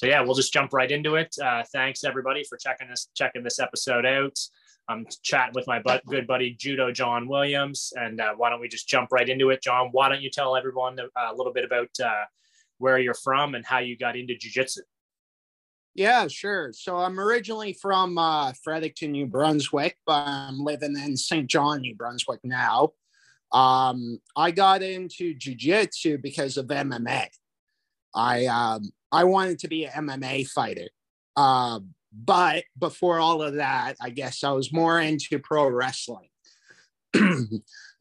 So yeah, we'll just jump right into it. Uh, thanks everybody for checking this checking this episode out. I'm chatting with my but, good buddy Judo John Williams, and uh, why don't we just jump right into it, John? Why don't you tell everyone uh, a little bit about uh, where you're from and how you got into jiu-jitsu? Yeah, sure. So I'm originally from uh, Fredericton, New Brunswick, but I'm living in St. John, New Brunswick now. Um, I got into jiu-jitsu because of MMA. I um, I wanted to be an MMA fighter. Uh, but before all of that, I guess I was more into pro wrestling.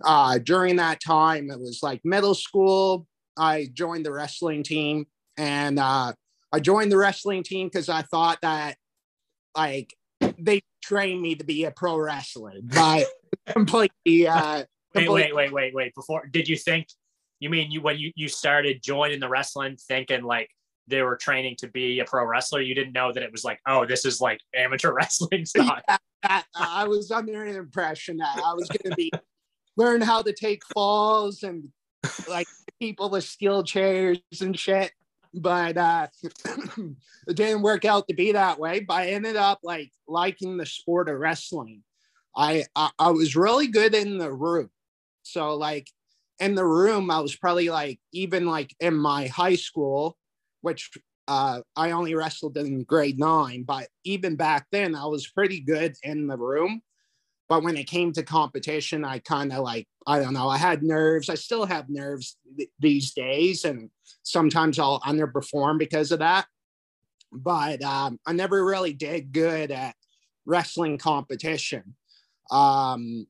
uh, during that time, it was like middle school. I joined the wrestling team, and uh, I joined the wrestling team because I thought that like they trained me to be a pro wrestler, but completely. Uh, wait, wait, wait, wait, wait. Before, did you think? You mean you when you you started joining the wrestling, thinking like they were training to be a pro wrestler? You didn't know that it was like, oh, this is like amateur wrestling stuff. Yeah, I was under an impression that I was going to be learn how to take falls and like people with steel chairs and shit but uh, it didn't work out to be that way. But I ended up like liking the sport of wrestling. I, I, I was really good in the room. So like in the room, I was probably like even like in my high school, which uh, I only wrestled in grade nine, but even back then I was pretty good in the room. But when it came to competition, I kind of like, I don't know, I had nerves. I still have nerves th- these days. And sometimes I'll underperform because of that. But um, I never really did good at wrestling competition. Um,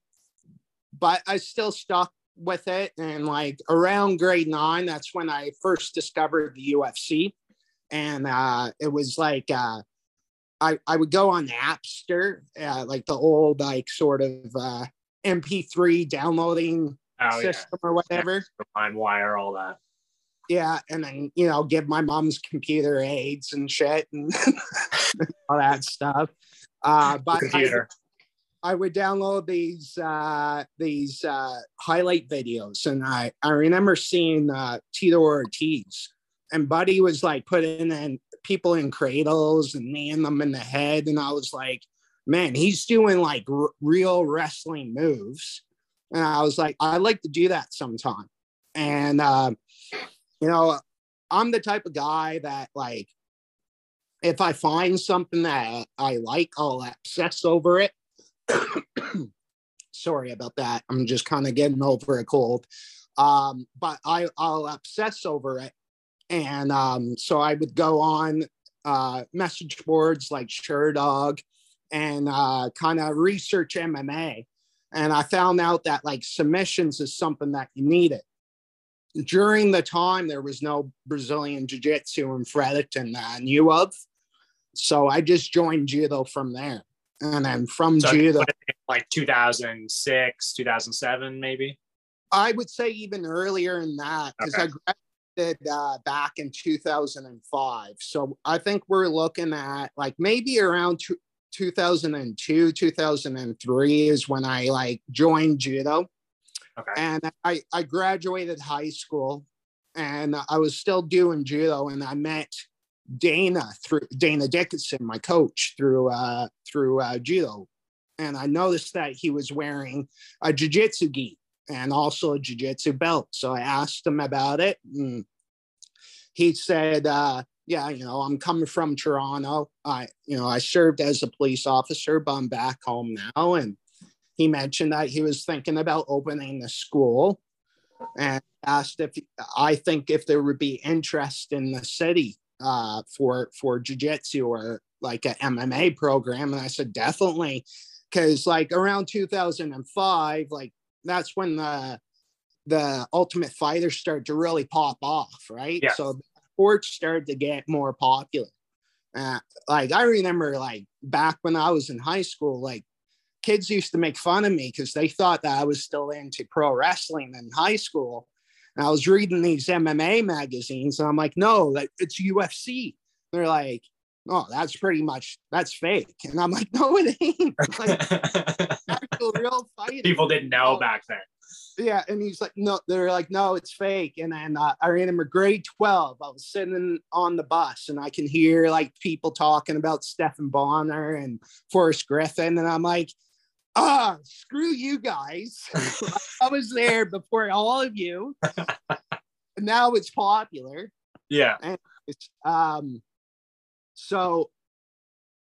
but I still stuck with it. And like around grade nine, that's when I first discovered the UFC. And uh, it was like, uh, I, I would go on Napster, uh, like the old like sort of uh, MP3 downloading oh, system yeah. or whatever. LimeWire, all that. Yeah, and then you know, give my mom's computer aids and shit and all that stuff. Uh, but computer. I, I, would download these uh, these uh, highlight videos, and I I remember seeing uh, Tito Ortiz, and Buddy was like putting in people in cradles and kneeing them in the head. And I was like, man, he's doing like r- real wrestling moves. And I was like, I'd like to do that sometime. And, uh, you know, I'm the type of guy that, like, if I find something that I like, I'll obsess over it. Sorry about that. I'm just kind of getting over a cold. Um, but I, I'll obsess over it and um, so I would go on uh, message boards like Sherdog and uh, kind of research MMA. And I found out that like submissions is something that you needed. During the time, there was no Brazilian Jiu Jitsu in Fredericton that I knew of. So I just joined Judo from there. And then from so Judo. Like 2006, 2007, maybe? I would say even earlier than that because okay. I graduated uh, back in 2005. So I think we're looking at like maybe around 2002, 2003 is when I like joined judo. Okay. And I, I graduated high school and I was still doing judo and I met Dana through Dana Dickinson, my coach through uh, through uh, judo. And I noticed that he was wearing a jiu-jitsu gi and also a jiu-jitsu belt. So I asked him about it. And he said, uh, yeah, you know, I'm coming from Toronto. I, you know, I served as a police officer, but I'm back home now. And he mentioned that he was thinking about opening the school and asked if I think if there would be interest in the city uh, for for jiu-jitsu or like an MMA program. And I said, definitely. Cause like around 2005, like that's when the the Ultimate Fighter started to really pop off, right? Yeah. So sports started to get more popular. Uh, like I remember, like back when I was in high school, like kids used to make fun of me because they thought that I was still into pro wrestling in high school. And I was reading these MMA magazines, and I'm like, no, it's UFC. They're like, oh, that's pretty much that's fake. And I'm like, no, it ain't. Like, actual real fighting. People didn't know back then. yeah, and he's like, no, they're like, no, it's fake. And then uh, I remember grade 12, I was sitting on the bus and I can hear like people talking about Stephan Bonnar and Forrest Griffin. And I'm like, ah, screw you guys. I was there before all of you. now it's popular. Yeah. And it's, um, so,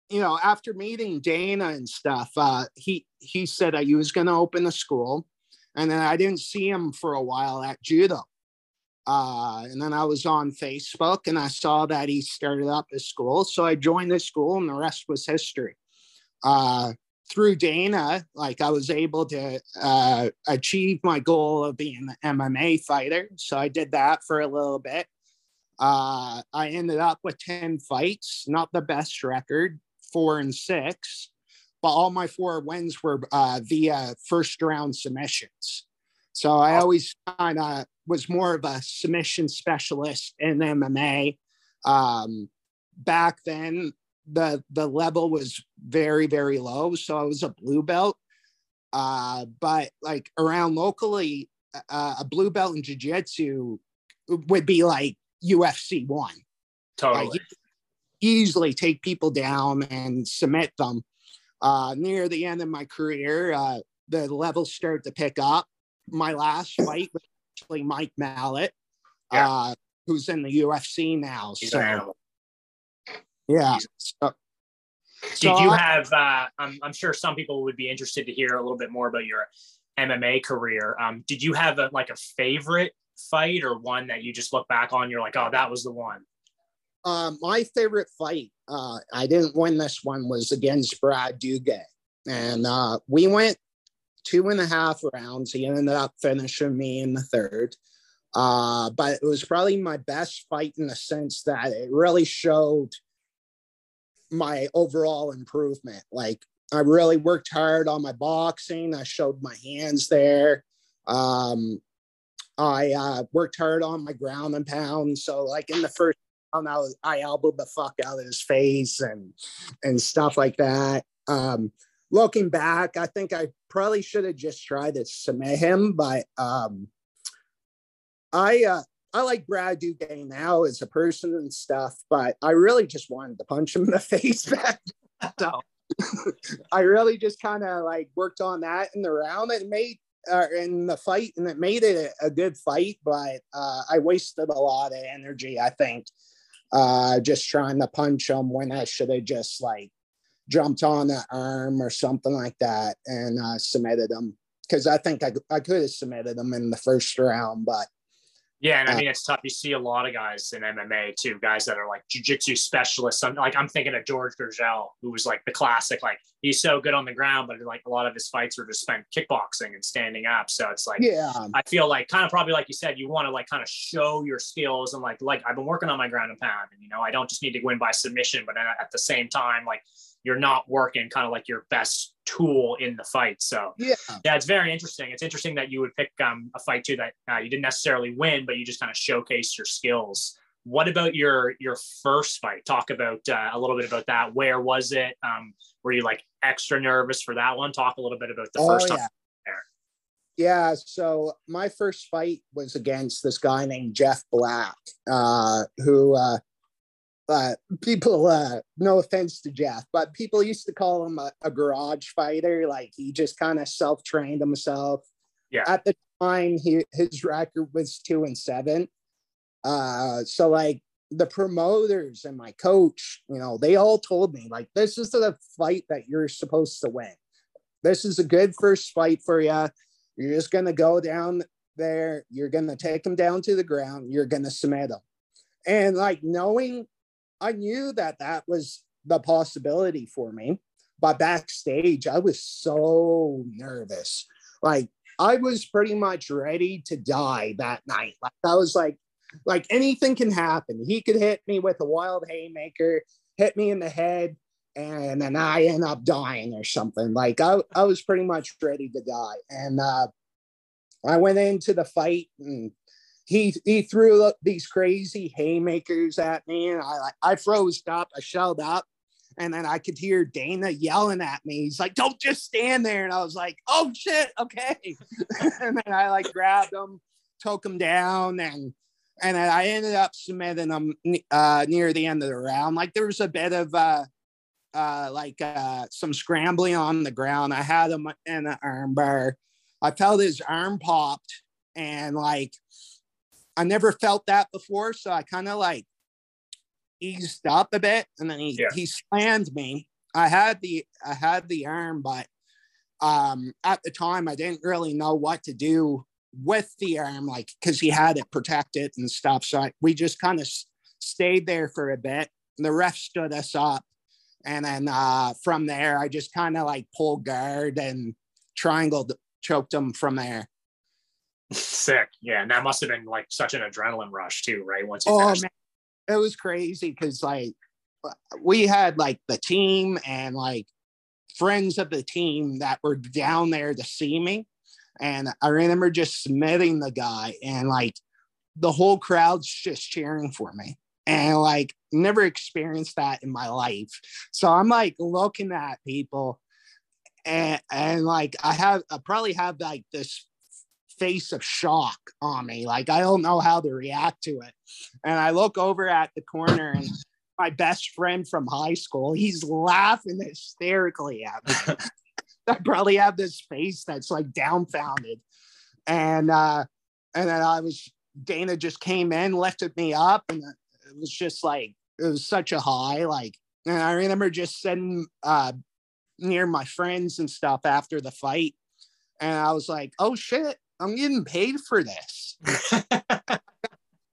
you know, after meeting Dana and stuff, uh, he, he said that he was going to open a school and then I didn't see him for a while at judo. Uh, and then I was on Facebook and I saw that he started up his school. So I joined the school and the rest was history. Uh, through Dana, like I was able to uh, achieve my goal of being an MMA fighter. So I did that for a little bit. Uh, I ended up with 10 fights, not the best record, four and six but all my four wins were uh, via first round submissions. So I always kind of was more of a submission specialist in MMA. Um, back then, the the level was very very low, so I was a blue belt. Uh, but like around locally, uh, a blue belt in jiu-jitsu would be like UFC one. Totally. Like, easily take people down and submit them. Uh, near the end of my career, uh, the levels started to pick up. My last fight was actually Mike Malott, yeah. uh, who's in the UFC now. He's so, yeah. So, Did so you have? Uh, I'm, I'm sure some people would be interested to hear a little bit more about your MMA career. Um, did you have a, like a favorite fight or one that you just look back on? You're like, oh, that was the one. Uh, my favorite fight, uh, I didn't win this one, was against Brad Duguay. And uh, we went two and a half rounds. He ended up finishing me in the third. Uh, but it was probably my best fight in the sense that it really showed my overall improvement. Like I really worked hard on my boxing. I showed my hands there. Um, I uh, worked hard on my ground and pound. So like in the first I was, I elbowed the fuck out of his face and and stuff like that. Um, looking back, I think I probably should have just tried to submit him, but um, I uh, I like Brad Duguay now as a person and stuff, but I really just wanted to punch him in the face back. so I really just kind of like worked on that in the round. and made uh, in the fight, and it made it a, a good fight, but uh, I wasted a lot of energy. I think uh, just trying to punch him when I should have just like jumped on the arm or something like that and uh, submitted him because I think I, I could have submitted him in the first round, but yeah, and I uh, mean it's tough. You see a lot of guys in MMA too, guys that are like jujitsu specialists. I'm, like I'm thinking of George Gurgel, who was like the classic. Like he's so good on the ground, but like a lot of his fights were just spent kickboxing and standing up. So it's like, yeah, I feel like kind of probably like you said, you want to like kind of show your skills and like like I've been working on my ground and pound, and you know I don't just need to win by submission, but at the same time, like you're not working kind of like your best tool in the fight. So yeah, yeah, it's very interesting. It's interesting that you would pick um, a fight too that uh, you didn't necessarily win, but you just kind of showcase your skills. What about your your first fight? Talk about uh, a little bit about that. Where was it? Um, were you like extra nervous for that one? Talk a little bit about the oh, first yeah. time there. Yeah, so my first fight was against this guy named Jeff Black, uh, who uh, people, uh, no offense to Jeff, but people used to call him a, a garage fighter. Like he just kind of self trained himself. Yeah. At the time, he, his record was two and seven. Uh, so like the promoters and my coach, you know, they all told me like this is the fight that you're supposed to win. This is a good first fight for you. You're just gonna go down there. You're gonna take him down to the ground. You're gonna submit him. And like knowing I knew that that was the possibility for me. But backstage, I was so nervous. Like I was pretty much ready to die that night. Like I was like, like anything can happen. He could hit me with a wild haymaker, hit me in the head, and then I end up dying or something. Like I, I was pretty much ready to die. And uh, I went into the fight and he he threw these crazy haymakers at me, and I I froze up. I shelled up, And then I could hear Dana yelling at me. He's like, don't just stand there. And I was like, oh shit, okay. and then I like grabbed him, took him down, and and then I ended up submitting him uh, near the end of the round. Like there was a bit of uh, uh, like uh, some scrambling on the ground. I had him in an arm bar. I felt his arm popped, and like I never felt that before, so I kind of like eased up a bit, and then he yeah. he slammed me. I had the I had the arm, but um, at the time I didn't really know what to do with the arm, like because he had it protected and stuff. So I, we just kind of stayed there for a bit. And The ref stood us up, and then uh, from there, I just kind of like pulled guard and triangle choked him from there. Sick, yeah, and that must have been like such an adrenaline rush too, right? Once you oh man, it was crazy because like we had like the team and like friends of the team that were down there to see me and I remember just submitting the guy and like the whole crowd's just cheering for me. And like never experienced that in my life. So I'm like looking at people and and like I have I probably have like this face of shock on me. Like I don't know how to react to it. And I look over at the corner and my best friend from high school, he's laughing hysterically at me. I probably have this face that's like downfounded. And uh and then I was Dana just came in, lifted me up, and it was just like it was such a high. Like, and I remember just sitting uh near my friends and stuff after the fight, and I was like, "Oh shit, I'm getting paid for this."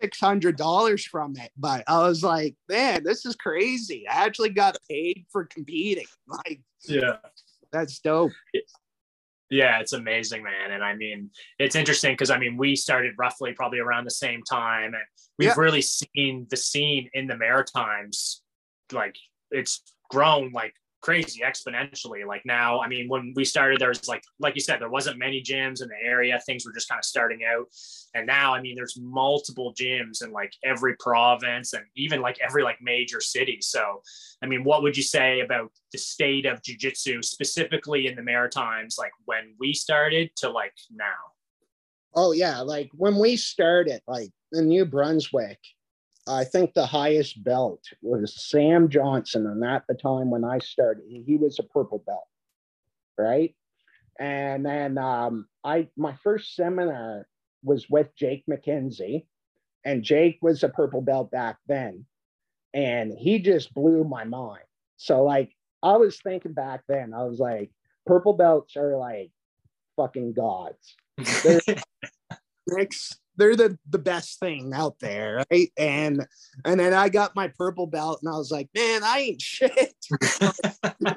Six hundred dollars from it, but I was like, "Man, this is crazy! I actually got paid for competing." Like, yeah, that's dope. Yeah, it's amazing, man. And I mean, it's interesting because I mean, we started roughly probably around the same time, and we've yeah. really seen the scene in the Maritimes like it's grown like crazy exponentially. Like now, I mean, when we started, there was like, like you said, there wasn't many gyms in the area. Things were just kind of starting out. And now, I mean, there's multiple gyms in like every province and even like every like major city. So, I mean, what would you say about the state of jujitsu specifically in the Maritimes, like when we started to like now? Oh yeah, like when we started, like in New Brunswick, I think the highest belt was Sam Johnson. And at the time when I started, he was a purple belt, right? And then um, I my first seminar was with Jake McKenzie, and Jake was a purple belt back then, and he just blew my mind. So like I was thinking back then, I was like, purple belts are like fucking gods. They're, they're the the best thing out there, right? And and then I got my purple belt, and I was like, man, I ain't shit.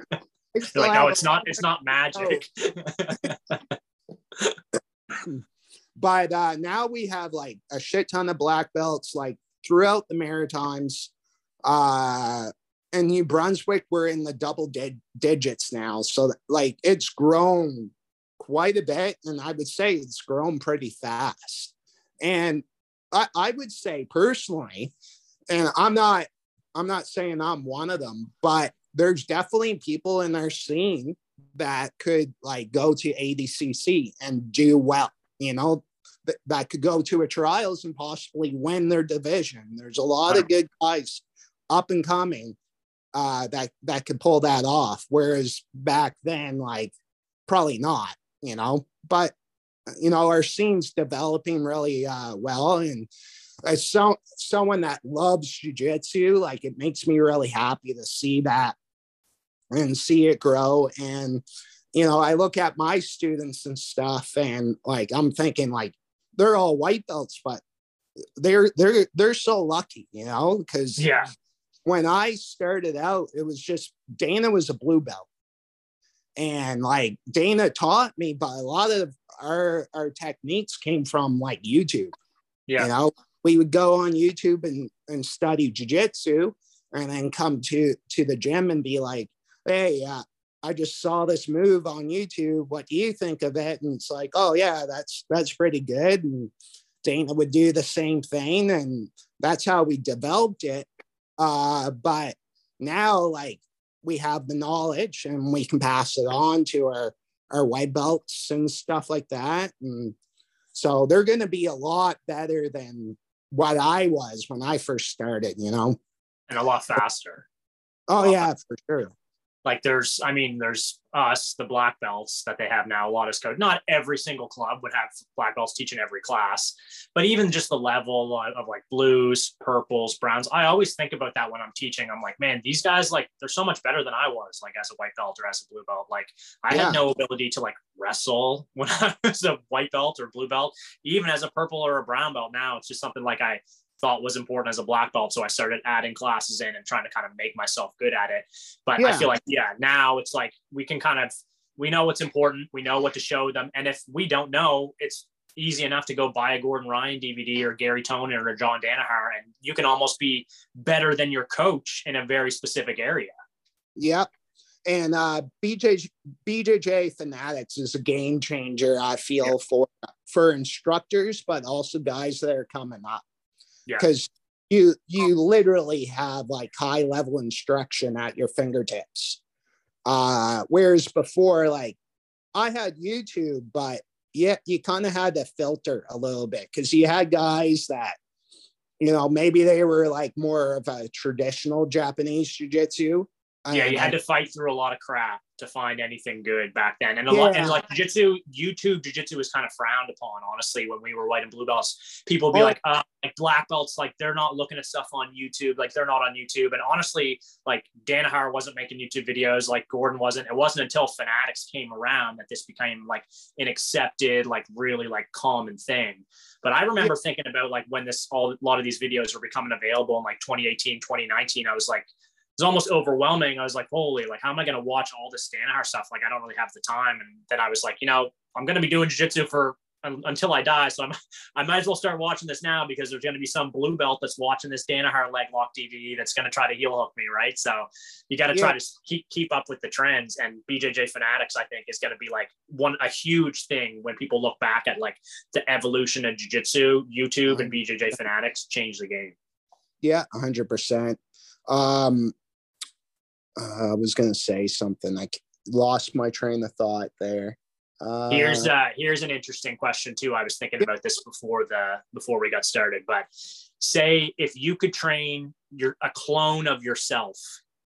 Like, no, it's not. It's not magic. but uh, now we have like a shit ton of black belts, like throughout the Maritimes. Uh, and New Brunswick, we're in the double di- digits now. So like it's grown quite a bit, and I would say it's grown pretty fast. And I, I would say personally, and I'm not I'm not saying I'm one of them, but there's definitely people in our scene that could like go to ADCC and do well, you know, that, that could go to a trials and possibly win their division. There's a lot of good guys up and coming uh, that that could pull that off. Whereas back then, like probably not, you know. But you know, our scene's developing really uh, well. And as so, someone that loves jujitsu, like it makes me really happy to see that and see it grow. And, you know, I look at my students and stuff and like I'm thinking like they're all white belts, but they're they're they're so lucky, you know, because yeah, when I started out, it was just Dana was a blue belt. And like Dana taught me, but a lot of our our techniques came from like YouTube. Yeah. You know, we would go on YouTube and, and study jujitsu and then come to to the gym and be like, hey, uh, I just saw this move on YouTube. What do you think of it? And it's like, oh yeah, that's that's pretty good. And Dana would do the same thing, and that's how we developed it. Uh, but now, like we have the knowledge and we can pass it on to our our white belts and stuff like that. And so they're going to be a lot better than what I was when I first started, you know, and a lot faster. Oh, yeah, for sure like there's i mean there's us the black belts that they have now a lot of code. Not every single club would have black belts teaching every class but even just the level of, of, like blues purples browns i always think about that when i'm teaching. I'm like man these guys like they're so much better than i was like as a white belt or as a blue belt. Like i yeah. had no ability to like wrestle when i was a white belt or blue belt. Even as a purple or a brown belt now it's just something like i thought was important as a black belt. So I started adding classes in and trying to kind of make myself good at it. But yeah. I feel like, yeah, now it's like we can kind of, we know what's important. We know what to show them. And if we don't know, it's easy enough to go buy a Gordon Ryan DVD or Gary Tonon or John Danaher, and you can almost be better than your coach in a very specific area. Yep. And uh, BJ, BJJ Fanatics is a game changer, I feel, for for instructors, but also guys that are coming up because yeah. you you literally have like high level instruction at your fingertips uh whereas before like i had youtube but yeah you kind of had to filter a little bit because you had guys that you know maybe they were like more of a traditional japanese jiu-jitsu yeah you had to fight through a lot of crap to find anything good back then. And a yeah. lot and like jiu-jitsu, YouTube jiu-jitsu was kind of frowned upon, honestly, when we were white and blue belts. People would be oh. like, uh, like black belts, like they're not looking at stuff on YouTube, like they're not on YouTube. And honestly, like Danaher wasn't making YouTube videos, like Gordon wasn't. It wasn't until Fanatics came around that this became like an accepted, like really like common thing. But I remember thinking about like when this all a lot of these videos were becoming available in like 2018, 2019, I was like, was almost overwhelming. I was like, holy, like, how am I going to watch all this Danaher stuff? Like, I don't really have the time. And then I was like, you know, I'm going to be doing jiu-jitsu for um, until I die. So I'm, I might as well start watching this now because there's going to be some blue belt that's watching this Danaher leg lock DVD that's going to try to heel hook me. Right. So you got to yeah. try to keep, keep up with the trends and BJJ fanatics, I think is going to be like one, a huge thing when people look back at like the evolution of jiu-jitsu, YouTube and BJJ fanatics change the game. Yeah. hundred percent. Um, uh, I was going to say something. I lost my train of thought there. Uh, here's uh here's an interesting question too. I was thinking about this before the before we got started, but say if you could train your a clone of yourself.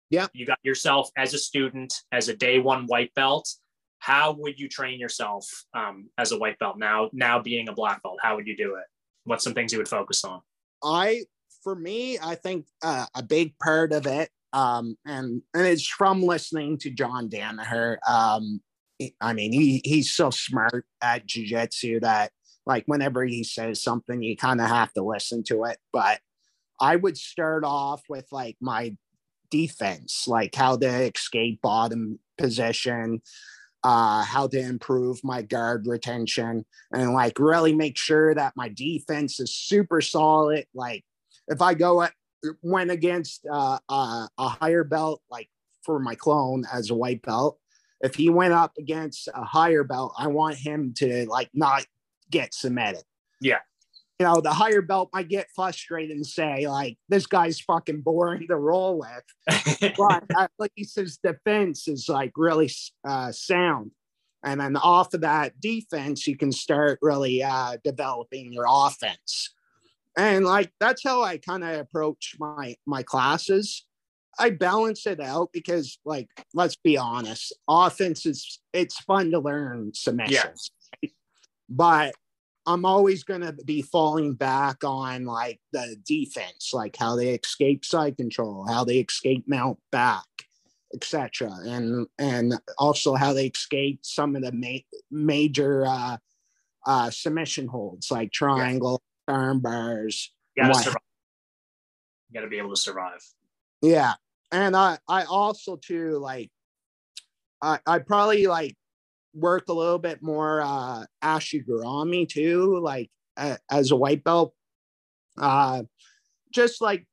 Yeah. You got yourself as a student, as a day one white belt. How would you train yourself um, as a white belt now? Now being a black belt, how would you do it? What's some things you would focus on? I, for me, I think uh, a big part of it um, and and it's from listening to John Danaher. Um, I mean, he he's so smart at jujitsu that like whenever he says something, you kind of have to listen to it. But I would start off with like my defense, like how to escape bottom position, uh, how to improve my guard retention, and like really make sure that my defense is super solid. Like if I go went against uh, uh, a higher belt, like for my clone as a white belt. If he went up against a higher belt, I want him to like not get submitted. Yeah. You know, the higher belt might get frustrated and say, like, this guy's fucking boring to roll with. but at least his defense is like really uh, sound. And then off of that defense, you can start really uh, developing your offense and like that's how i kind of approach my my classes. I balance it out because like let's be honest offense is it's fun to learn submissions yeah. but i'm always going to be falling back on like the defense like how they escape side control how they escape mount back etc and and also how they escape some of the ma- major uh uh submission holds like triangle arm bars. You gotta survive. You gotta be able to survive. Yeah. And I I also too like I I probably like work a little bit more uh Ashigarami too, like uh, as a white belt. Uh just like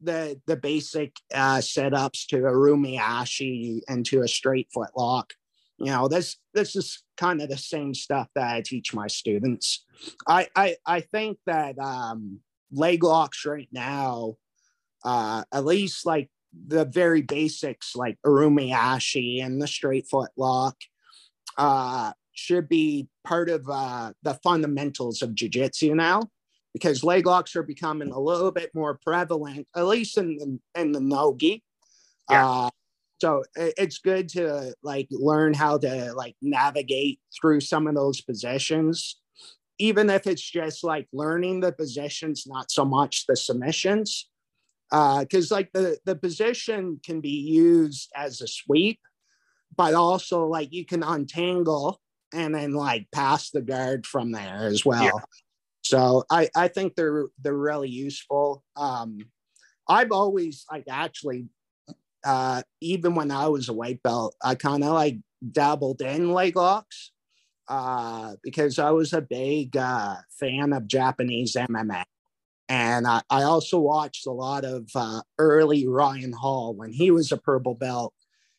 the the basic uh setups to a rumi ashi and to a straight foot lock you know this this is kind of the same stuff that i teach my students i i, I think that um leg locks right now uh at least like the very basics like urumiyashi and the straight foot lock uh, should be part of uh, the fundamentals of jiu-jitsu now because leg locks are becoming a little bit more prevalent, at least in the, in the nogi. Yeah. Uh, so it's good to like learn how to like navigate through some of those positions even if it's just like learning the positions not so much the submissions. Uh, because uh, like the the position can be used as a sweep but also like you can untangle and then like pass the guard from there as well. Yeah. so i i think they're they're really useful. Um i've always like actually uh even when i was a white belt i kind of like dabbled in leg locks uh because i was a big uh fan of japanese mma and I, I also watched a lot of uh, early Ryan Hall when he was a purple belt,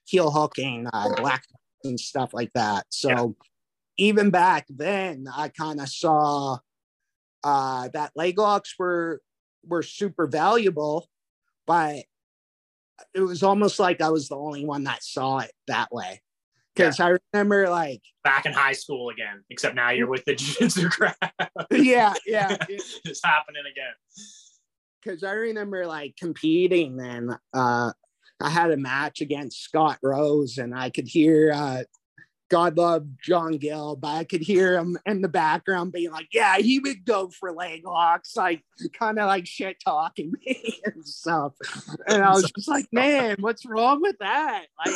heel hooking, uh, black and stuff like that. So yeah. even back then, I kind of saw uh, that leg locks were were super valuable, but it was almost like I was the only one that saw it that way because yeah. I remember like back in high school again, except now you're with the jiu-jitsu crowd. yeah, yeah, it's happening again. Because I remember like competing, and uh, I had a match against Scott Rose, and I could hear uh, God love John Gill, but I could hear him in the background being like, "Yeah, he would go for leg locks," like kind of like shit talking me and stuff. And I was just like, "Man, what's wrong with that?" Like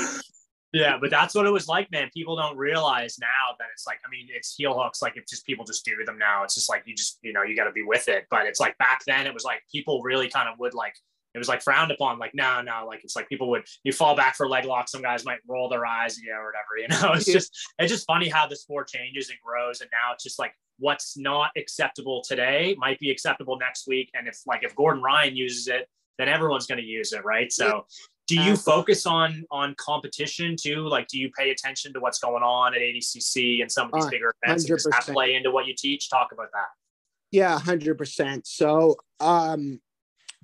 yeah, but that's what it was like, man. People don't realize now that it's like, I mean, it's heel hooks. Like, if just people just do them now, it's just like you just, you know, you got to be with it. But it's like back then, it was like people really kind of would like, it was like frowned upon. Like, no, no, like it's like people would you fall back for leg lock. Some guys might roll their eyes, yeah, or whatever. You know, it's just it's just funny how the sport changes and grows. And now it's just like what's not acceptable today might be acceptable next week. And if like if Gordon Ryan uses it, then everyone's going to use it, right? So do you focus on on competition too like do you pay attention to what's going on at adcc and some of these uh, bigger events does that play into what you teach talk about that yeah 100% so um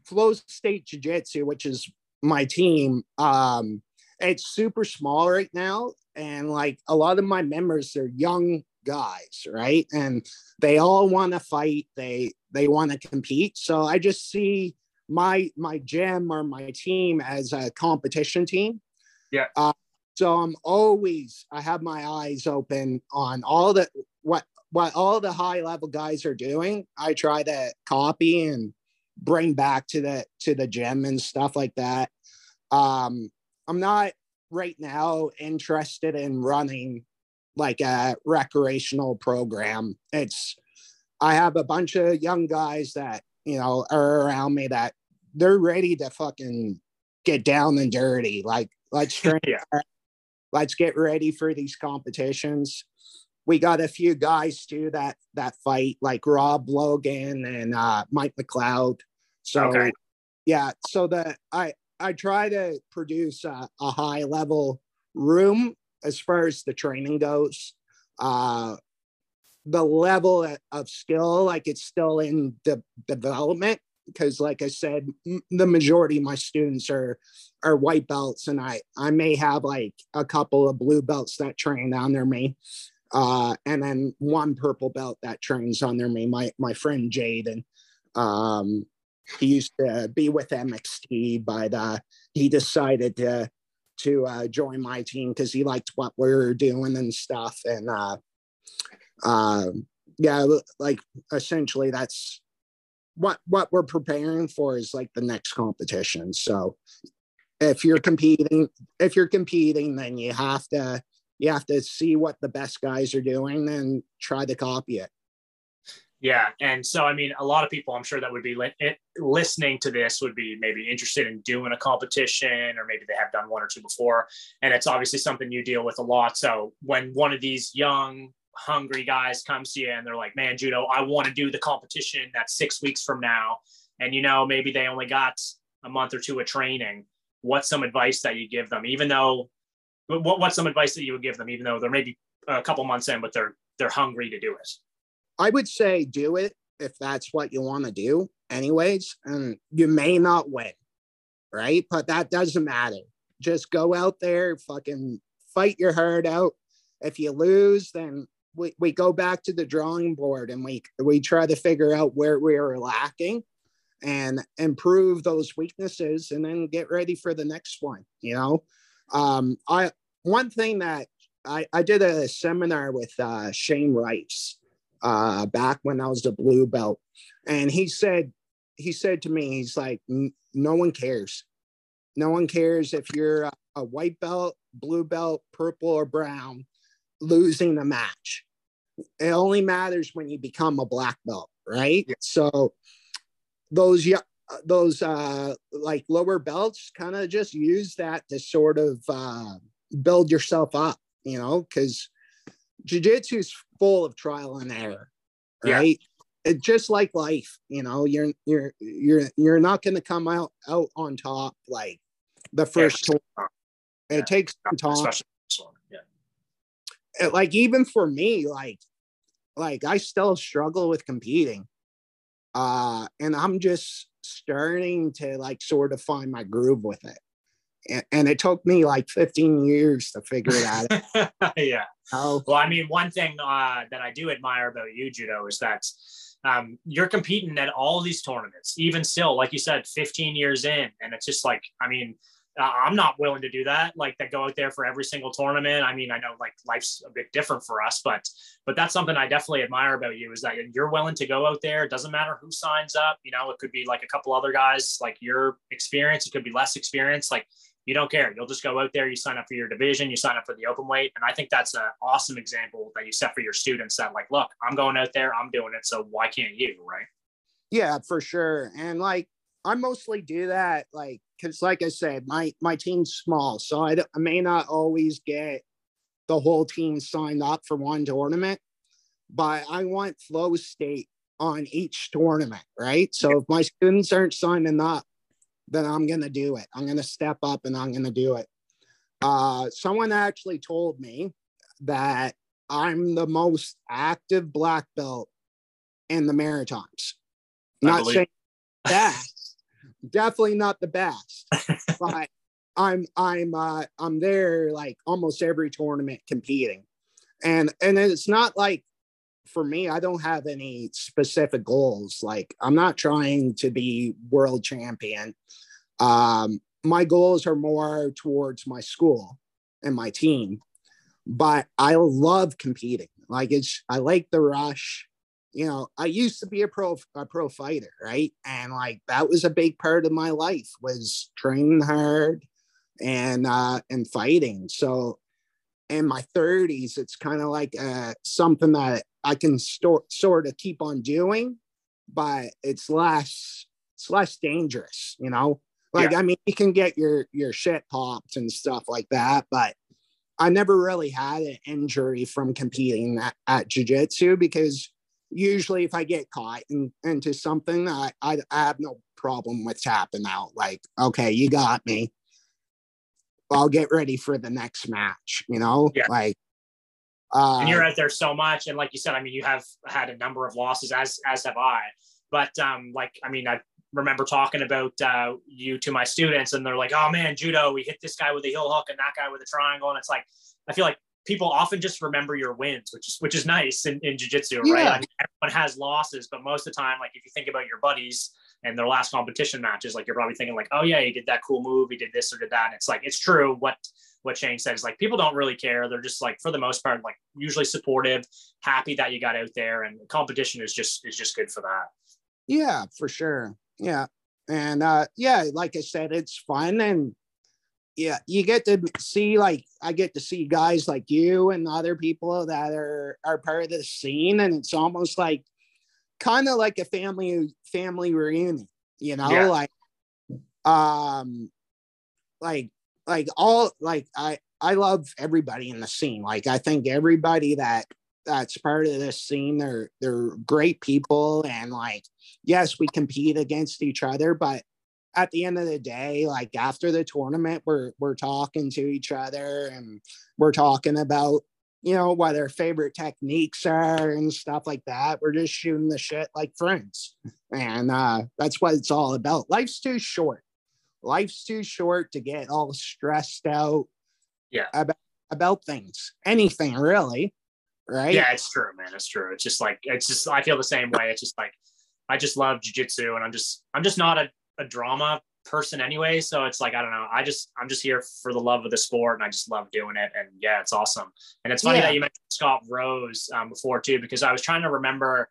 flow state jiu-jitsu which is my team um it's super small right now and like a lot of my members are young guys right and they all want to fight they they want to compete so i just see my my gym or my team as a competition team. Yeah. Uh, so I'm always I have my eyes open on all the what what all the high level guys are doing. I try to copy and bring back to the to the gym and stuff like that. Um, I'm not right now interested in running like a recreational program. It's I have a bunch of young guys that you know are around me that they're ready to fucking get down and dirty. Like let's train. yeah. Let's get ready for these competitions. We got a few guys too that that fight, like Rob Logan and uh, Mike McLeod. So okay. yeah, so the I I try to produce a, a high level room as far as the training goes. Uh, the level of skill, like it's still in the development because like i said m- the majority of my students are are white belts and i i may have like a couple of blue belts that train under me uh and then one purple belt that trains under me my my friend jaden um he used to be with mxt but uh he decided to to uh, join my team because he liked what we are doing and stuff and uh um yeah like essentially that's what what we're preparing for is like the next competition. So if you're competing, if you're competing, then you have to you have to see what the best guys are doing and try to copy it. Yeah, and so I mean, a lot of people, I'm sure that would be li- listening to this would be maybe interested in doing a competition, or maybe they have done one or two before, and it's obviously something you deal with a lot. So when one of these young hungry guys comes to you and they're like, man, judo, I want to do the competition that's six weeks from now. And, you know, maybe they only got a month or two of training. What's some advice that you give them, even though, what, what's some advice that you would give them, even though they're maybe a couple months in, but they're, they're hungry to do it? I would say do it if that's what you want to do anyways. And you may not win. right? But that doesn't matter. Just go out there, fucking fight your heart out. If you lose, then we, we go back to the drawing board and we we try to figure out where we are lacking and improve those weaknesses and then get ready for the next one you know um i one thing that i i did a seminar with uh shane rice uh back when i was a blue belt. And he said he said to me he's like no one cares. No one cares if you're a, a white belt blue belt purple or brown losing the match. It only matters when you become a black belt right? Yeah. so those those uh like lower belts kind of just use that to sort of uh build yourself up you know because jiu-jitsu is full of trial and error right yeah. it just like life you know you're you're you're you're not going to come out out on top like the first yeah. it yeah. takes time yeah. like even for me like like i still struggle with competing uh, and I'm just starting to like sort of find my groove with it. And, and it took me like 15 years to figure it out. yeah. Oh. Well, I mean, one thing uh, that I do admire about you, Judo, is that um, you're competing at all these tournaments, even still, like you said, 15 years in. And it's just like, I mean, I'm not willing to do that. Like that go out there for every single tournament. I mean, I know like life's a bit different for us, but but that's something I definitely admire about you is that you're willing to go out there. It doesn't matter who signs up. You know, it could be like a couple other guys, like your experience. It could be less experience. Like you don't care. You'll just go out there. You sign up for your division. You sign up for the open weight, and I think that's an awesome example that you set for your students. That like, look, I'm going out there. I'm doing it. So why can't you? Right? Yeah, for sure. And like I mostly do that like because like I said, my my team's small, so I, I may not always get the whole team signed up for one tournament, but I want flow state on each tournament, right? So if my students aren't signing up, then I'm gonna do it. I'm gonna step up and I'm gonna do it. Uh, someone actually told me that I'm the most active black belt in the Maritimes. Not saying that, definitely not the best, but I'm I'm uh, I'm there like almost every tournament competing, and and it's not like for me I don't have any specific goals. Like I'm not trying to be world champion. Um, my goals are more towards my school and my team, but I love competing. Like it's I like the rush you know, I used to be a pro a pro fighter, right? And like that was a big part of my life was training hard and uh and fighting. So in my 30s, it's kind of like uh something that I can store, sort of keep on doing, but it's less it's less dangerous, you know. Like yeah. I mean, you can get your your shit popped and stuff like that, but I never really had an injury from competing at, at jiu-jitsu because usually if I get caught in, into something, I, I, I have no problem with tapping out. Like, okay, you got me. I'll get ready for the next match, you know? Yeah. Like uh, and you're out there so much. And like you said, I mean, you have had a number of losses as as have I. But um, like, I mean, I remember talking about uh, you to my students, and they're like, "Oh man, judo, we hit this guy with a heel hook and that guy with a triangle," and it's like, I feel like people often just remember your wins, which is which is nice in, in jiu-jitsu, yeah. right? I mean, everyone has losses, but most of the time, like if you think about your buddies and their last competition matches, like you're probably thinking like, oh yeah, he did that cool move, he did this or did that. And it's like it's true what what Shane says. Like people don't really care. They're just like for the most part, like usually supportive, happy that you got out there, and competition is just is just good for that. Yeah, for sure. Yeah. And uh yeah, like I said, it's fun and yeah, you get to see like I get to see guys like you and other people that are are part of the scene, and it's almost like kind of like a family family reunion, you know, yeah. like um like like all like I I love everybody in the scene. Like I think everybody that that's part of this scene, they're they're great people, and like yes, we compete against each other, but at the end of the day, like after the tournament, we're we're talking to each other and we're talking about you know what our favorite techniques are and stuff like that. We're just shooting the shit like friends, and uh, that's what it's all about. Life's too short. life's too short to get all stressed out yeah. about about things. Anything really right? Yeah it's true man. It's true. It's just like it's just i feel the same way. It's just like i just love jiu-jitsu and i'm just i'm just not a, a drama person anyway so it's like i don't know i just i'm just here for the love of the sport and i just love doing it and yeah it's awesome and it's funny yeah. that you mentioned scott rose um, before too because i was trying to remember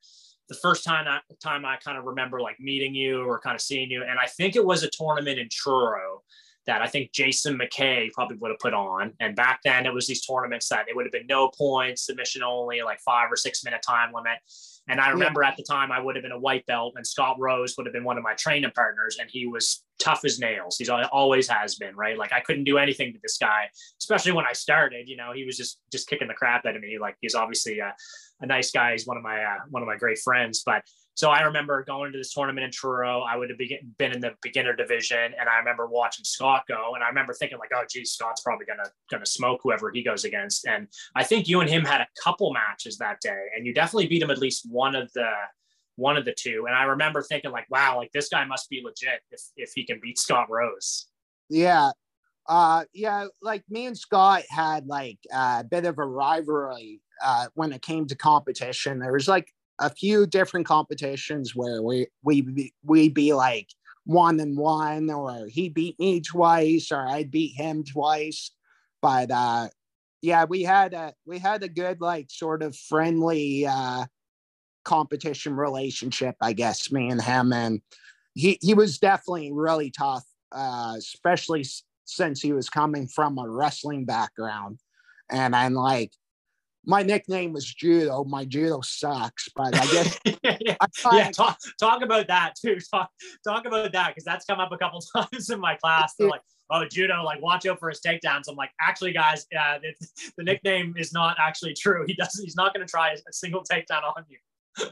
the first time I, time I kind of remember like meeting you or kind of seeing you, and I think it was a tournament in Truro that I think Jason McKay probably would have put on. And back then, it was these tournaments that it would have been no points, submission only, like five or six minute time limit. And I remember yeah. at the time I would have been a white belt, and Scott Rose would have been one of my training partners, and he was tough as nails. He's always has been, right? Like I couldn't do anything to this guy, especially when I started. You know, he was just just kicking the crap out of me. Like he's obviously a, a nice guy. He's one of my uh, one of my great friends, but so I remember going to this tournament in Truro. I would have been in the beginner division, and I remember watching Scott go, and I remember thinking like, "Oh, geez, Scott's probably gonna gonna smoke whoever he goes against." And I think you and him had a couple matches that day, and you definitely beat him at least one of the one of the two. And I remember thinking like, "Wow, like this guy must be legit if if he can beat Scott Rose." Yeah, uh, yeah, like me and Scott had like a bit of a rivalry uh, when it came to competition. There was like a few different competitions where we we we be like one and one, or he beat me twice, or I beat him twice. But uh, yeah, we had a we had a good like sort of friendly uh, competition relationship, I guess. Me and him, and he he was definitely really tough, uh, especially since he was coming from a wrestling background, and I'm like my nickname was judo. My judo sucks, but I guess yeah, I yeah talk, talk about that too. Talk talk about that because that's come up a couple times in my class. They're like, "Oh, judo, like watch out for his takedowns." I'm like, actually, guys, uh, it, the nickname is not actually true. He doesn't. He's not going to try a single takedown on you.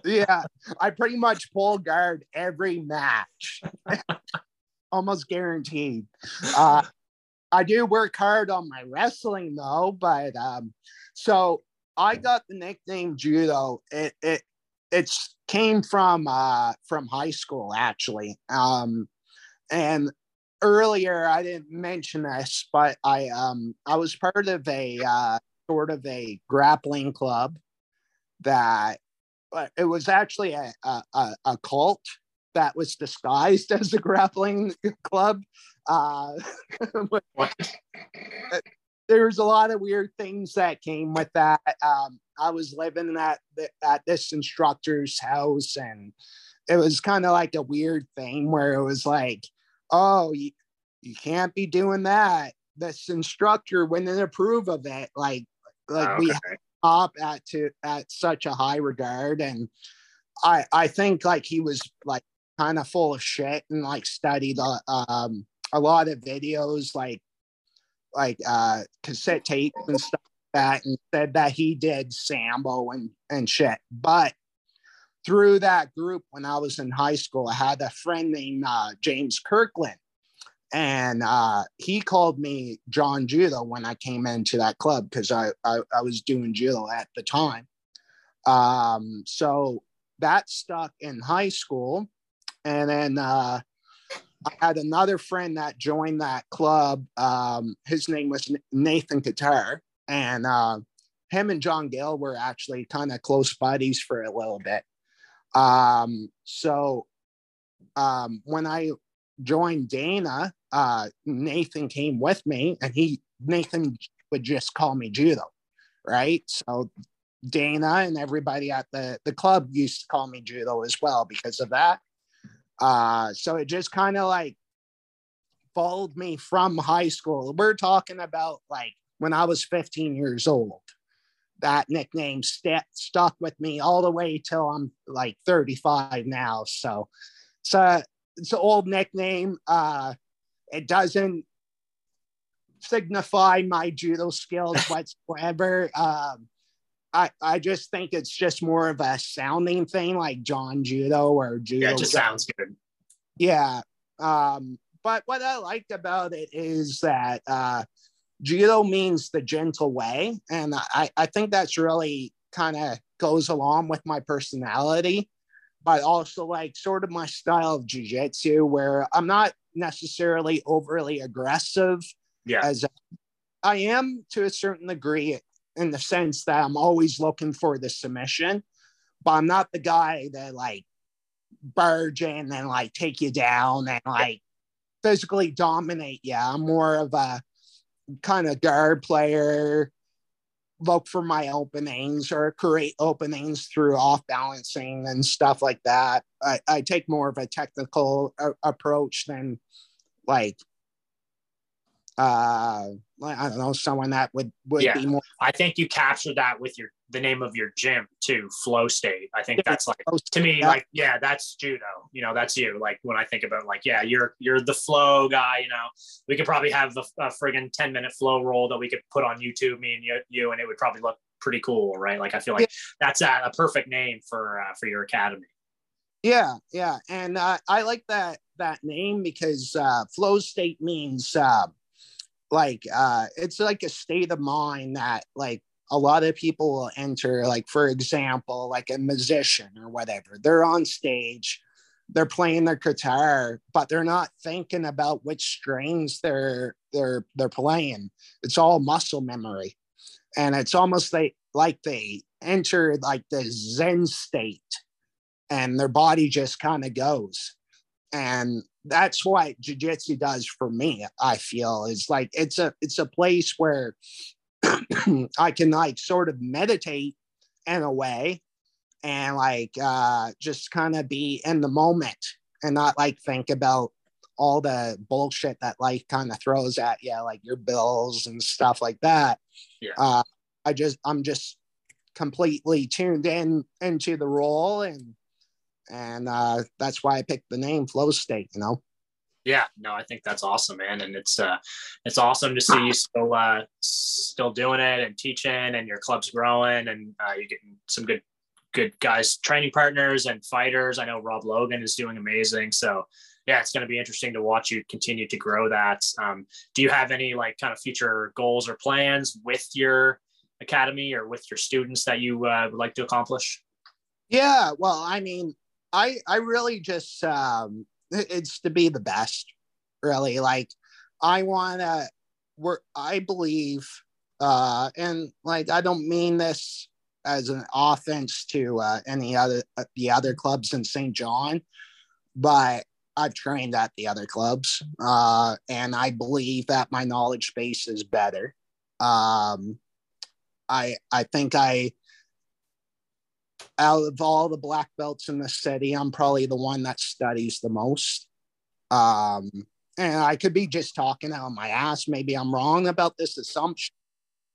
yeah, I pretty much pull guard every match, almost guaranteed. Uh, I do work hard on my wrestling though, but um, so I got the nickname judo. It it it's came from uh from high school actually. Um and earlier I didn't mention this, but I um I was part of a uh sort of a grappling club that it was actually a, a, a cult that was disguised as a grappling club. Uh, there was a lot of weird things that came with that. Um, I was living at at this instructor's house, and it was kind of like a weird thing where it was like, "Oh, you, you can't be doing that." This instructor wouldn't approve of it. Like, like okay. we up at to at such a high regard, and I I think like he was like kind of full of shit and like studied uh, um a lot of videos like like uh, cassette tapes and stuff like that, and said that he did Sambo and and shit. But through that group, when I was in high school, I had a friend named uh, James Kirkland, and uh, he called me John Judo when I came into that club because I, I, I was doing judo at the time. Um, so that stuck in high school, and then uh, I had another friend that joined that club. Um, his name was Nathan Qatar, and uh, him and John Gill were actually kind of close buddies for a little bit. Um, so um, when I joined Dana, uh, Nathan came with me, and he Nathan would just call me Judo, right? So Dana and everybody at the the club used to call me Judo as well because of that. Uh, so it just kind of like followed me from high school. We're talking about like when I was 15 years old. That nickname st- stuck with me all the way till I'm like 35 now. So it's a it's an old nickname. Uh, it doesn't signify my judo skills whatsoever. um, I, I just think it's just more of a sounding thing like John Judo or Judo. Yeah, it just sounds good. Yeah. Um, but what I liked about it is that uh, Judo means the gentle way. And I, I think that's really kind of goes along with my personality but also like sort of my style of jujitsu where I'm not necessarily overly aggressive. Yeah. As I am to a certain degree in the sense that I'm always looking for the submission, but I'm not the guy that like barge in and like take you down and like physically dominate you. I'm more of a kind of guard player, look for my openings or create openings through off balancing and stuff like that. I, I take more of a technical a- approach than like uh I don't know someone that would would Yeah. be more I think you captured that with your the name of your gym too, Flow State. I think that's like to me, Yeah. like yeah, that's judo. You know, that's you. Like when I think about like yeah, you're you're the flow guy. You know, we could probably have the a friggin' ten minute flow roll that we could put on YouTube, me and you, you, and it would probably look pretty cool, right? Like I feel like that's a, a perfect name for uh, for your academy. Yeah, yeah, and uh, I like that that name because uh, flow state means uh, like uh, it's like a state of mind that like a lot of people will enter. Like for example, like a musician or whatever, they're on stage, they're playing their guitar, but they're not thinking about which strings they're they're they're playing. It's all muscle memory, and it's almost like like they enter like the Zen state and their body just kind of goes. And that's what jujitsu does for me. I feel is like it's a it's a place where I can like sort of meditate in a way and like uh just kind of be in the moment and not like think about all the bullshit that life kind of throws at you, like your bills and stuff like that. Yeah. Uh, I just I'm just completely tuned in into the role and and uh, that's why I picked the name Flow State. You know. Yeah, no, I think that's awesome, man, and it's uh, it's awesome to see you still uh, still doing it and teaching, and your club's growing, and uh, you're getting some good good guys, training partners, and fighters. I know Rob Logan is doing amazing, so yeah, it's going to be interesting to watch you continue to grow that. Um, do you have any like kind of future goals or plans with your academy or with your students that you uh, would like to accomplish? Yeah, well, I mean, I I really just um, it's to be the best, really. Like, I want to work. I believe, uh, and like I don't mean this as an offense to uh, any other uh, the other clubs in St. John, but I've trained at the other clubs, uh, and I believe that my knowledge base is better. Um, I I think I out of all the black belts in the city, I'm probably the one that studies the most. Um, and I could be just talking out of my ass. Maybe I'm wrong about this assumption,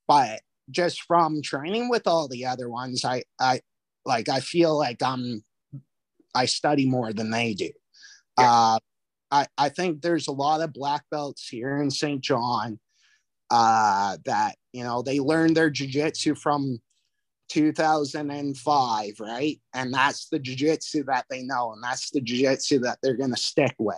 but just from training with all the other ones, I I like I feel like I'm I study more than they do. Yeah. Uh, I I think there's a lot of black belts here in St. John uh, that you know they learn their jujitsu from 2005, right? And that's the jujitsu that they know, and that's the jujitsu that they're going to stick with.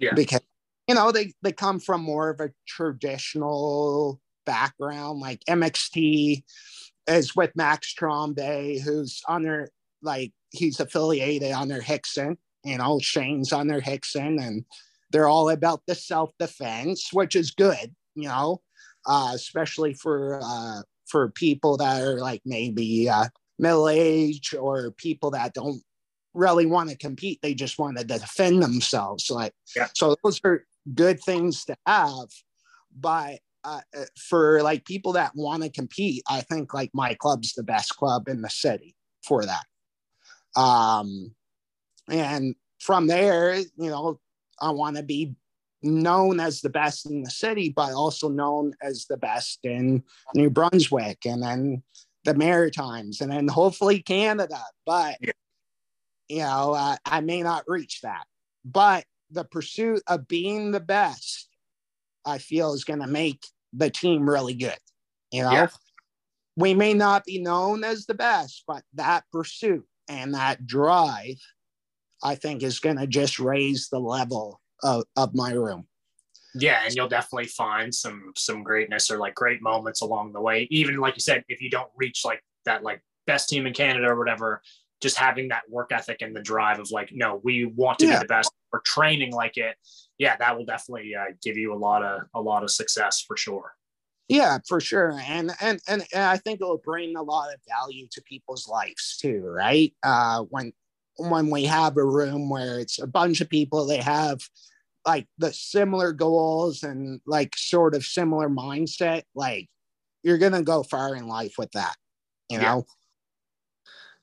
Yeah. Because you know they they come from more of a traditional background, like MXT is with Max Trombe, who's under like he's affiliated under Rickson. You know, Shane's under Rickson, and they're all about the self defense, which is good. You know, uh, especially for uh, for people that are like maybe uh, middle age or people that don't really want to compete. They just want to defend themselves. Like, Yeah. so those are good things to have. But uh, for like people that want to compete, I think like my club's the best club in the city for that. Um, and from there, you know, I want to be known as the best in the city, but also known as the best in New Brunswick and then the Maritimes and then hopefully Canada. But, Yeah. you know, uh, I may not reach that. But the pursuit of being the best, I feel, is going to make the team really good. You know, Yeah. we may not be known as the best, but that pursuit and that drive, I think, is going to just raise the level of, of my room. Yeah, and you'll definitely find some some greatness or like great moments along the way. Even like you said, if you don't reach like that like best team in Canada or whatever, just having that work ethic and the drive of like, no, we want to yeah. be the best. We're training like it. Yeah, that will definitely uh, give you a lot of a lot of success for sure. Yeah, for sure, and and and, and I think it will bring a lot of value to people's lives too, right? Uh, when when we have a room where it's a bunch of people, they have like the similar goals and like sort of similar mindset, like you're gonna go far in life with that, you know.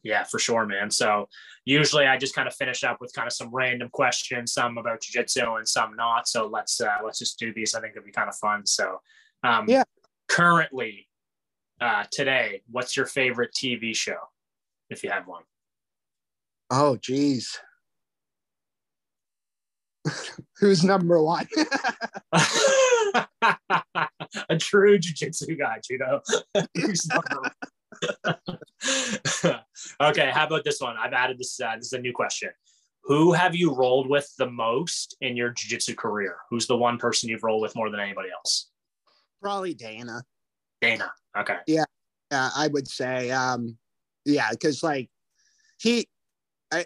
Yeah, for sure, man. So usually I just kind of finish up with kind of some random questions, some about jujitsu and some not. So let's uh, let's just do these. I think it'll be kind of fun. So um, yeah, currently uh, today, what's your favorite TV show, if you have one? Oh, geez. Who's number one? a true jiu-jitsu guy, you know. Who's number one? okay, how about this one? I've added this. Uh, this is a new question. Who have you rolled with the most in your jiu-jitsu career? Who's the one person you've rolled with more than anybody else? Probably Dana. Dana. Okay. Yeah, yeah I would say. Um, yeah, because like he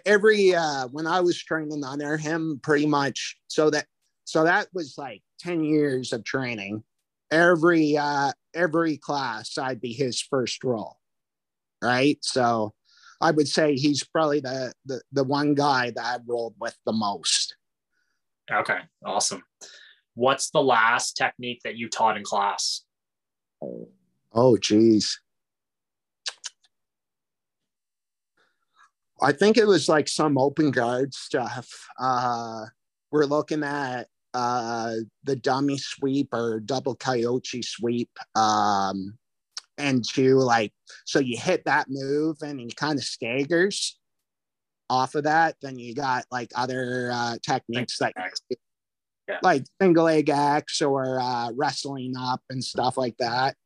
every uh when I was training under him, pretty much so that so that was like 10 years of training. Every uh every class I'd be his first roll. Right. So I would say he's probably the the, the one guy that I've rolled with the most. Okay, awesome. What's the last technique that you taught in class? Oh, geez. I think it was like some open guard stuff. Uh, we're looking at uh, the dummy sweep or double coyote sweep. Um, and to like, so you hit that move and he kind of staggers off of that. Then you got like other uh, techniques that yeah. like single leg X or uh, wrestling up and stuff like that.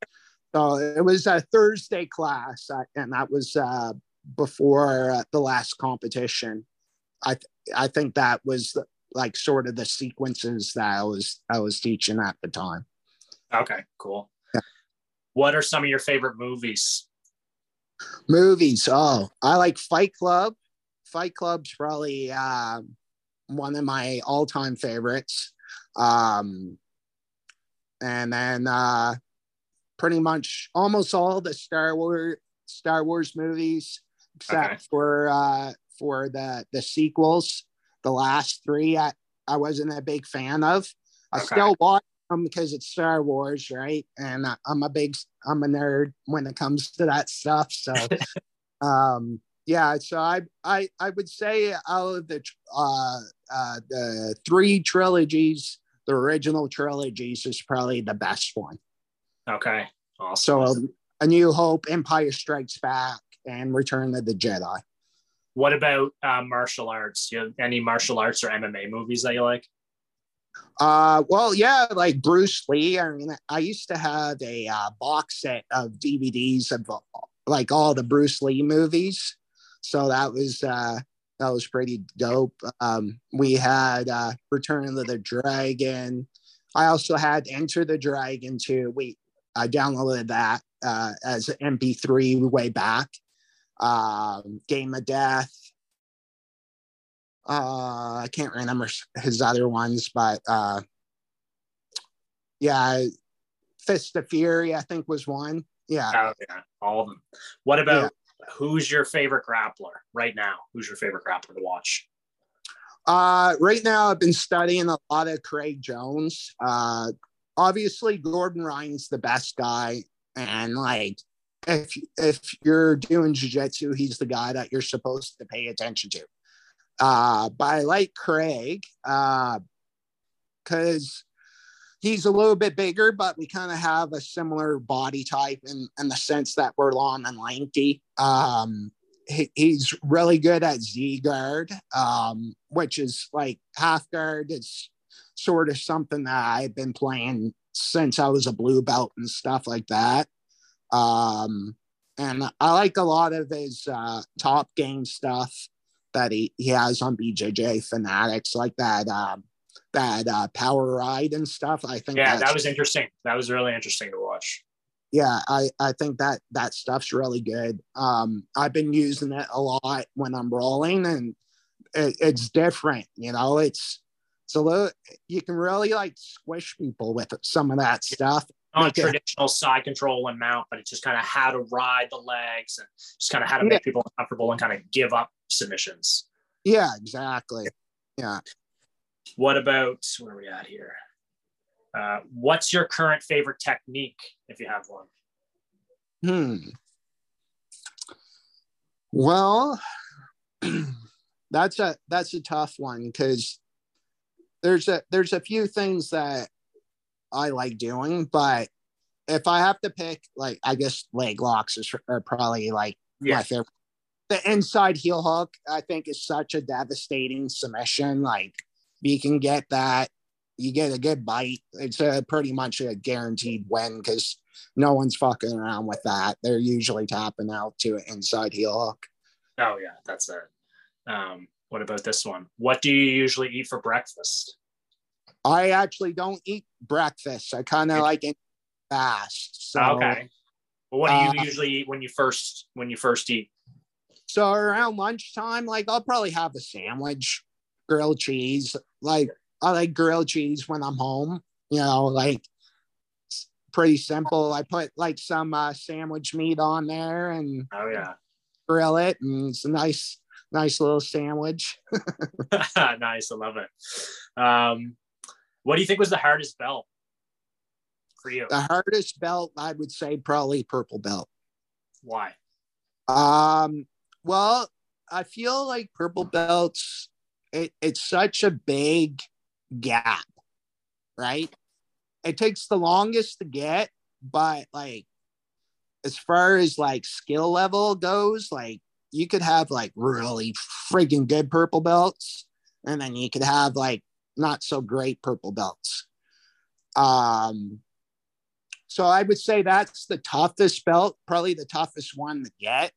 So it was a Thursday class, uh, and that was uh, before uh, the last competition. I th- I think that was like sort of the sequences that I was I was teaching at the time. Okay, cool. Yeah. What are some of your favorite movies? Movies. Oh, I like Fight Club. Fight Club's probably uh, one of my all-time favorites. Um, and then uh, pretty much almost all the Star Wars Star Wars movies except okay. for uh, for the the sequels. The last three, I, I wasn't a big fan of. I okay. still watch them because it's Star Wars, right? And I, I'm a big, I'm a nerd when it comes to that stuff. So, um, yeah. So I, I, I would say out of the uh, uh, the three trilogies, the original trilogies is probably the best one. Okay. Awesome. So, A New Hope, Empire Strikes Back, and Return of the Jedi. What about uh, martial arts? You have any martial arts or MMA movies that you like? Uh, well, yeah, like Bruce Lee. I mean, I used to have a uh, box set of DVDs of like all the Bruce Lee movies, so that was uh, that was pretty dope. Um, we had uh, Return of the Dragon. I also had Enter the Dragon too. We I downloaded that uh, as an MP3 way back um, Game of Death. Uh, I can't remember his other ones, but uh, yeah, Fist of Fury, I think was one. Yeah. Oh, yeah, all of them. What about yeah. who's your favorite grappler right now? Who's your favorite grappler to watch? Uh, right now, I've been studying a lot of Craig Jones. Uh, obviously, Gordon Ryan's the best guy, and like if if you're doing jiu-jitsu he's the guy that you're supposed to pay attention to. Uh but i like craig uh because he's a little bit bigger but we kind of have a similar body type in, in the sense that we're long and lanky. Um he, he's really good at z guard um which is like half guard it's sort of something that i've been playing since i was a blue belt and stuff like that um, and I like a lot of his uh, top game stuff that he, he has on BJJ Fanatics, like that um, that uh, power ride and stuff. I think yeah, that was interesting. That was really interesting to watch. yeah, I, I think that that stuff's really good. Um, I've been using it a lot when I'm rolling and it, it's different, you know, it's, it's a little, you can really like squish people with some of that stuff. Not traditional side control and mount, but it's just kind of how to ride the legs and just kind of how to make yeah. people uncomfortable and kind of give up submissions. Yeah, exactly. Yeah. What about where are we at here? Uh, what's your current favorite technique, if you have one? Hmm. Well, that's a that's a tough one because there's a there's a few things that I like doing, but if I have to pick, like I guess leg locks is, are probably like yeah. my favorite. The inside heel hook, I think, is such a devastating submission. Like you can get that you get a good bite. It's a pretty much a guaranteed win because no one's fucking around with that. They're usually tapping out to an inside heel hook. Oh yeah, that's it. Um, what about this one? What do you usually eat for breakfast? I actually don't eat breakfast. I kind of like it fast. So, okay. Well, what do you uh, usually eat when you first when you first eat? So around lunchtime, like I'll probably have a sandwich, grilled cheese, like I like grilled cheese when I'm home. You know, like pretty simple. I put like some uh, sandwich meat on there and oh yeah, grill it, and it's a nice, nice little sandwich. nice, I love it. Um, what do you think was the hardest belt for you? The hardest belt, I would say, probably purple belt. Why? Um, well, I feel like purple belts. It, it's such a big gap, right? It takes the longest to get, but like as far as like skill level goes, like you could have like really freaking good purple belts, and then you could have like not so great purple belts. Um, so I would say that's the toughest belt, probably the toughest one to get,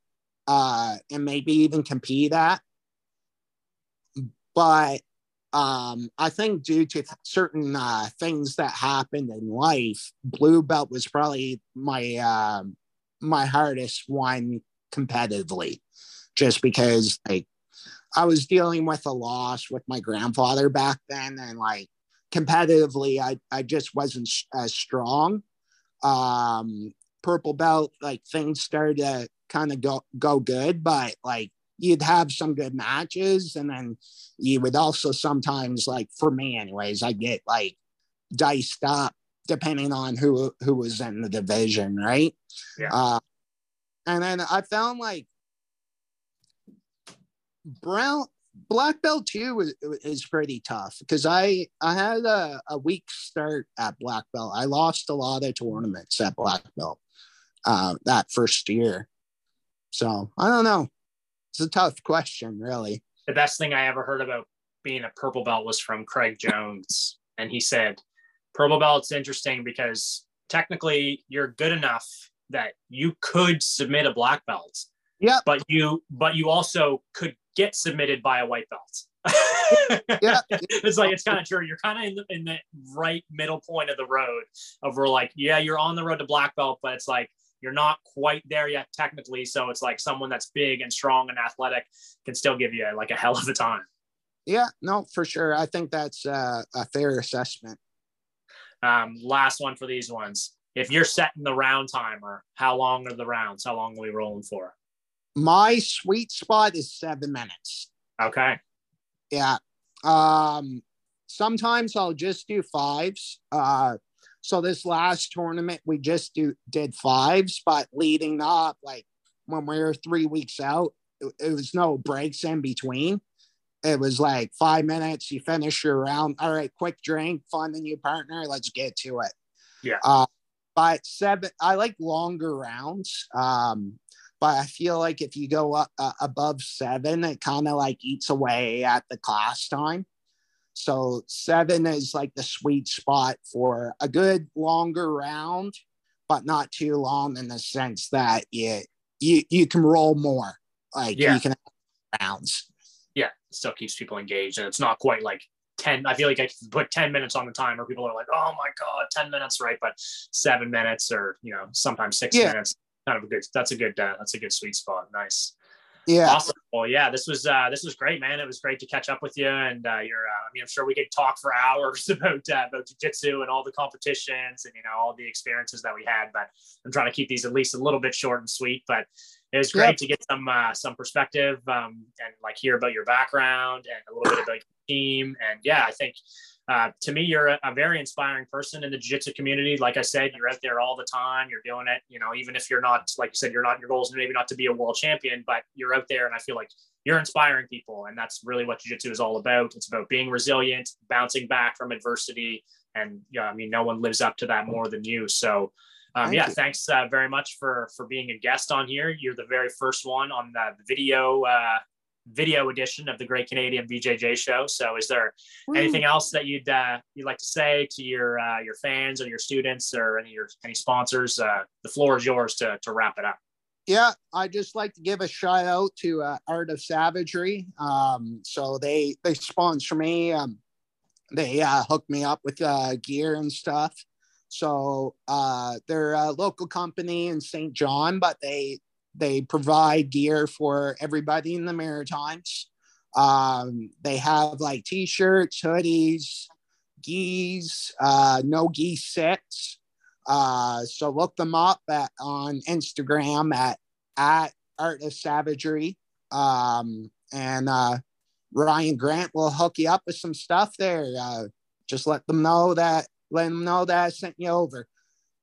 uh, and maybe even compete at. But um, I think due to certain uh, things that happened in life, blue belt was probably my uh, my hardest one competitively, just because like I was dealing with a loss with my grandfather back then, and like competitively, I I just wasn't as strong. Um, purple belt, like things started to kind of go go good, but like you'd have some good matches and then you would also sometimes like for me anyways i get like diced up depending on who who was in the division right yeah. Uh, and then i found like brown black belt too is, is pretty tough because i i had a, a weak start at black belt i lost a lot of tournaments at black belt uh, that first year so i don't know it's a tough question, really. The best thing I ever heard about being a purple belt was from Craig Jones. And he said, Purple belt's interesting because technically you're good enough that you could submit a black belt. Yeah. But you but you also could get submitted by a white belt. yeah. it's like it's kind of true. You're kind of in the, in the right middle point of the road of where like, yeah, you're on the road to black belt, but it's like you're not quite there yet technically. So it's like someone that's big and strong and athletic can still give you like a hell of a time. Yeah, no, for sure. I think that's uh, a fair assessment. Um, last one for these ones. If you're setting the round timer, how long are the rounds? How long are we rolling for? My sweet spot is seven minutes. Okay. Yeah. Um, sometimes I'll just do fives. Uh, so this last tournament, we just do did fives, but leading up, like when we were three weeks out, it, it was no breaks in between. It was like five minutes, you finish your round. All right, quick drink, find a new partner, let's get to it. Yeah. Uh, but seven, I like longer rounds. Um, but I feel like if you go up, uh, above seven, it kind of like eats away at the class time. So seven is like the sweet spot for a good longer round, but not too long in the sense that you you you can roll more. Like yeah. you can have rounds. Yeah, still keeps people engaged, and it's not quite like 10 i feel like i can put 10 minutes on the timer people are like oh my god 10 minutes right but seven minutes or you know sometimes six yeah. minutes kind of a good that's a good uh, that's a good sweet spot nice yeah awesome well yeah this was uh this was great man it was great to catch up with you and uh you're uh, i mean i'm sure we could talk for hours about uh, about jiu-jitsu and all the competitions and you know all the experiences that we had but i'm trying to keep these at least a little bit short and sweet but it was great yep. to get some uh, some perspective um, and like hear about your background and a little bit about your team. And yeah, I think uh, to me, you're a, a, very inspiring person in the jiu-jitsu community. Like I said, you're out there all the time. You're doing it, you know, even if you're not, like you said, you're not, your goal is maybe not to be a world champion, but you're out there. And I feel like you're inspiring people. And that's really what jiu-jitsu is all about. It's about being resilient, bouncing back from adversity. And yeah, I mean, no one lives up to that more than you. So um, Thank yeah, you. thanks uh, very much for for being a guest on here. You're the very first one on the video uh, video edition of the Great Canadian BJJ Show. So, is there Woo. anything else that you'd uh, you'd like to say to your uh, your fans or your students or any your any sponsors? Uh, the floor is yours to to wrap it up. Yeah, I just like to give a shout out to uh, Art of Savagery. Um, so they they sponsor me. Um, they uh, hook me up with uh, gear and stuff. So uh, they're a local company in St. John, but they they provide gear for everybody in the Maritimes. Um, they have like t-shirts, hoodies, gis, uh, no gi sets. Uh, so look them up at, on Instagram at at Art of Savagery. Um, and uh, Ryan Grant will hook you up with some stuff there. Uh, just let them know that let them know that I sent you over.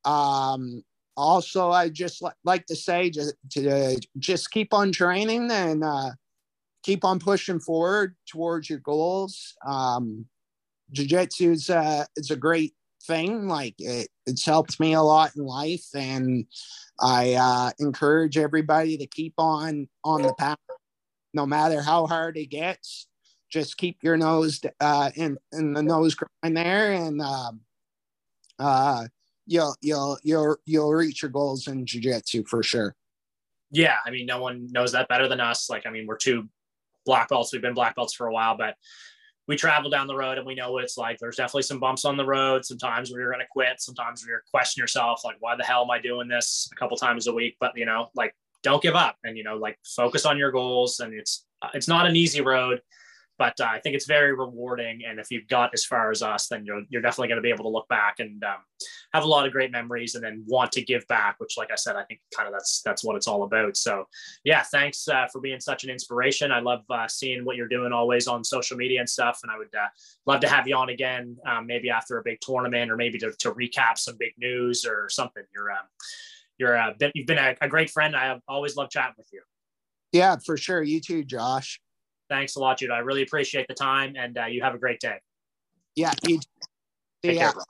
Um, also, I just li- like to say just to just keep on training and uh, keep on pushing forward towards your goals. Um, jiu-jitsu is uh, it's a great thing. Like it, it's helped me a lot in life, and I uh, encourage everybody to keep on on the path, no matter how hard it gets. Just keep your nose uh, in in the nose grind there, and um, uh, you'll you'll you'll you'll reach your goals in jiu-jitsu for sure. Yeah i mean no one knows that better than us. Like i mean we're two black belts. We've been black belts for a while but we travel down the road and we know what it's like. There's definitely some bumps on the road sometimes where you're going to quit sometimes where you're question yourself like why the hell am i doing this a couple times a week? But you know like don't give up and you know like focus on your goals. And it's it's not an easy road but uh, I think it's very rewarding. And if you've got as far as us, then you're, you're definitely going to be able to look back and um, have a lot of great memories and then want to give back, which, like I said, I think kind of that's, that's what it's all about. So yeah, thanks uh, for being such an inspiration. I love uh, seeing what you're doing always on social media and stuff. And I would uh, love to have you on again, um, maybe after a big tournament or maybe to, to recap some big news or something. You're, um, you're a bit, you've been a, a great friend. I have always loved chatting with you. Yeah, for sure. You too, Josh. Thanks a lot, Judo. I really appreciate the time and uh, you have a great day. Yeah. You, Take care, bro.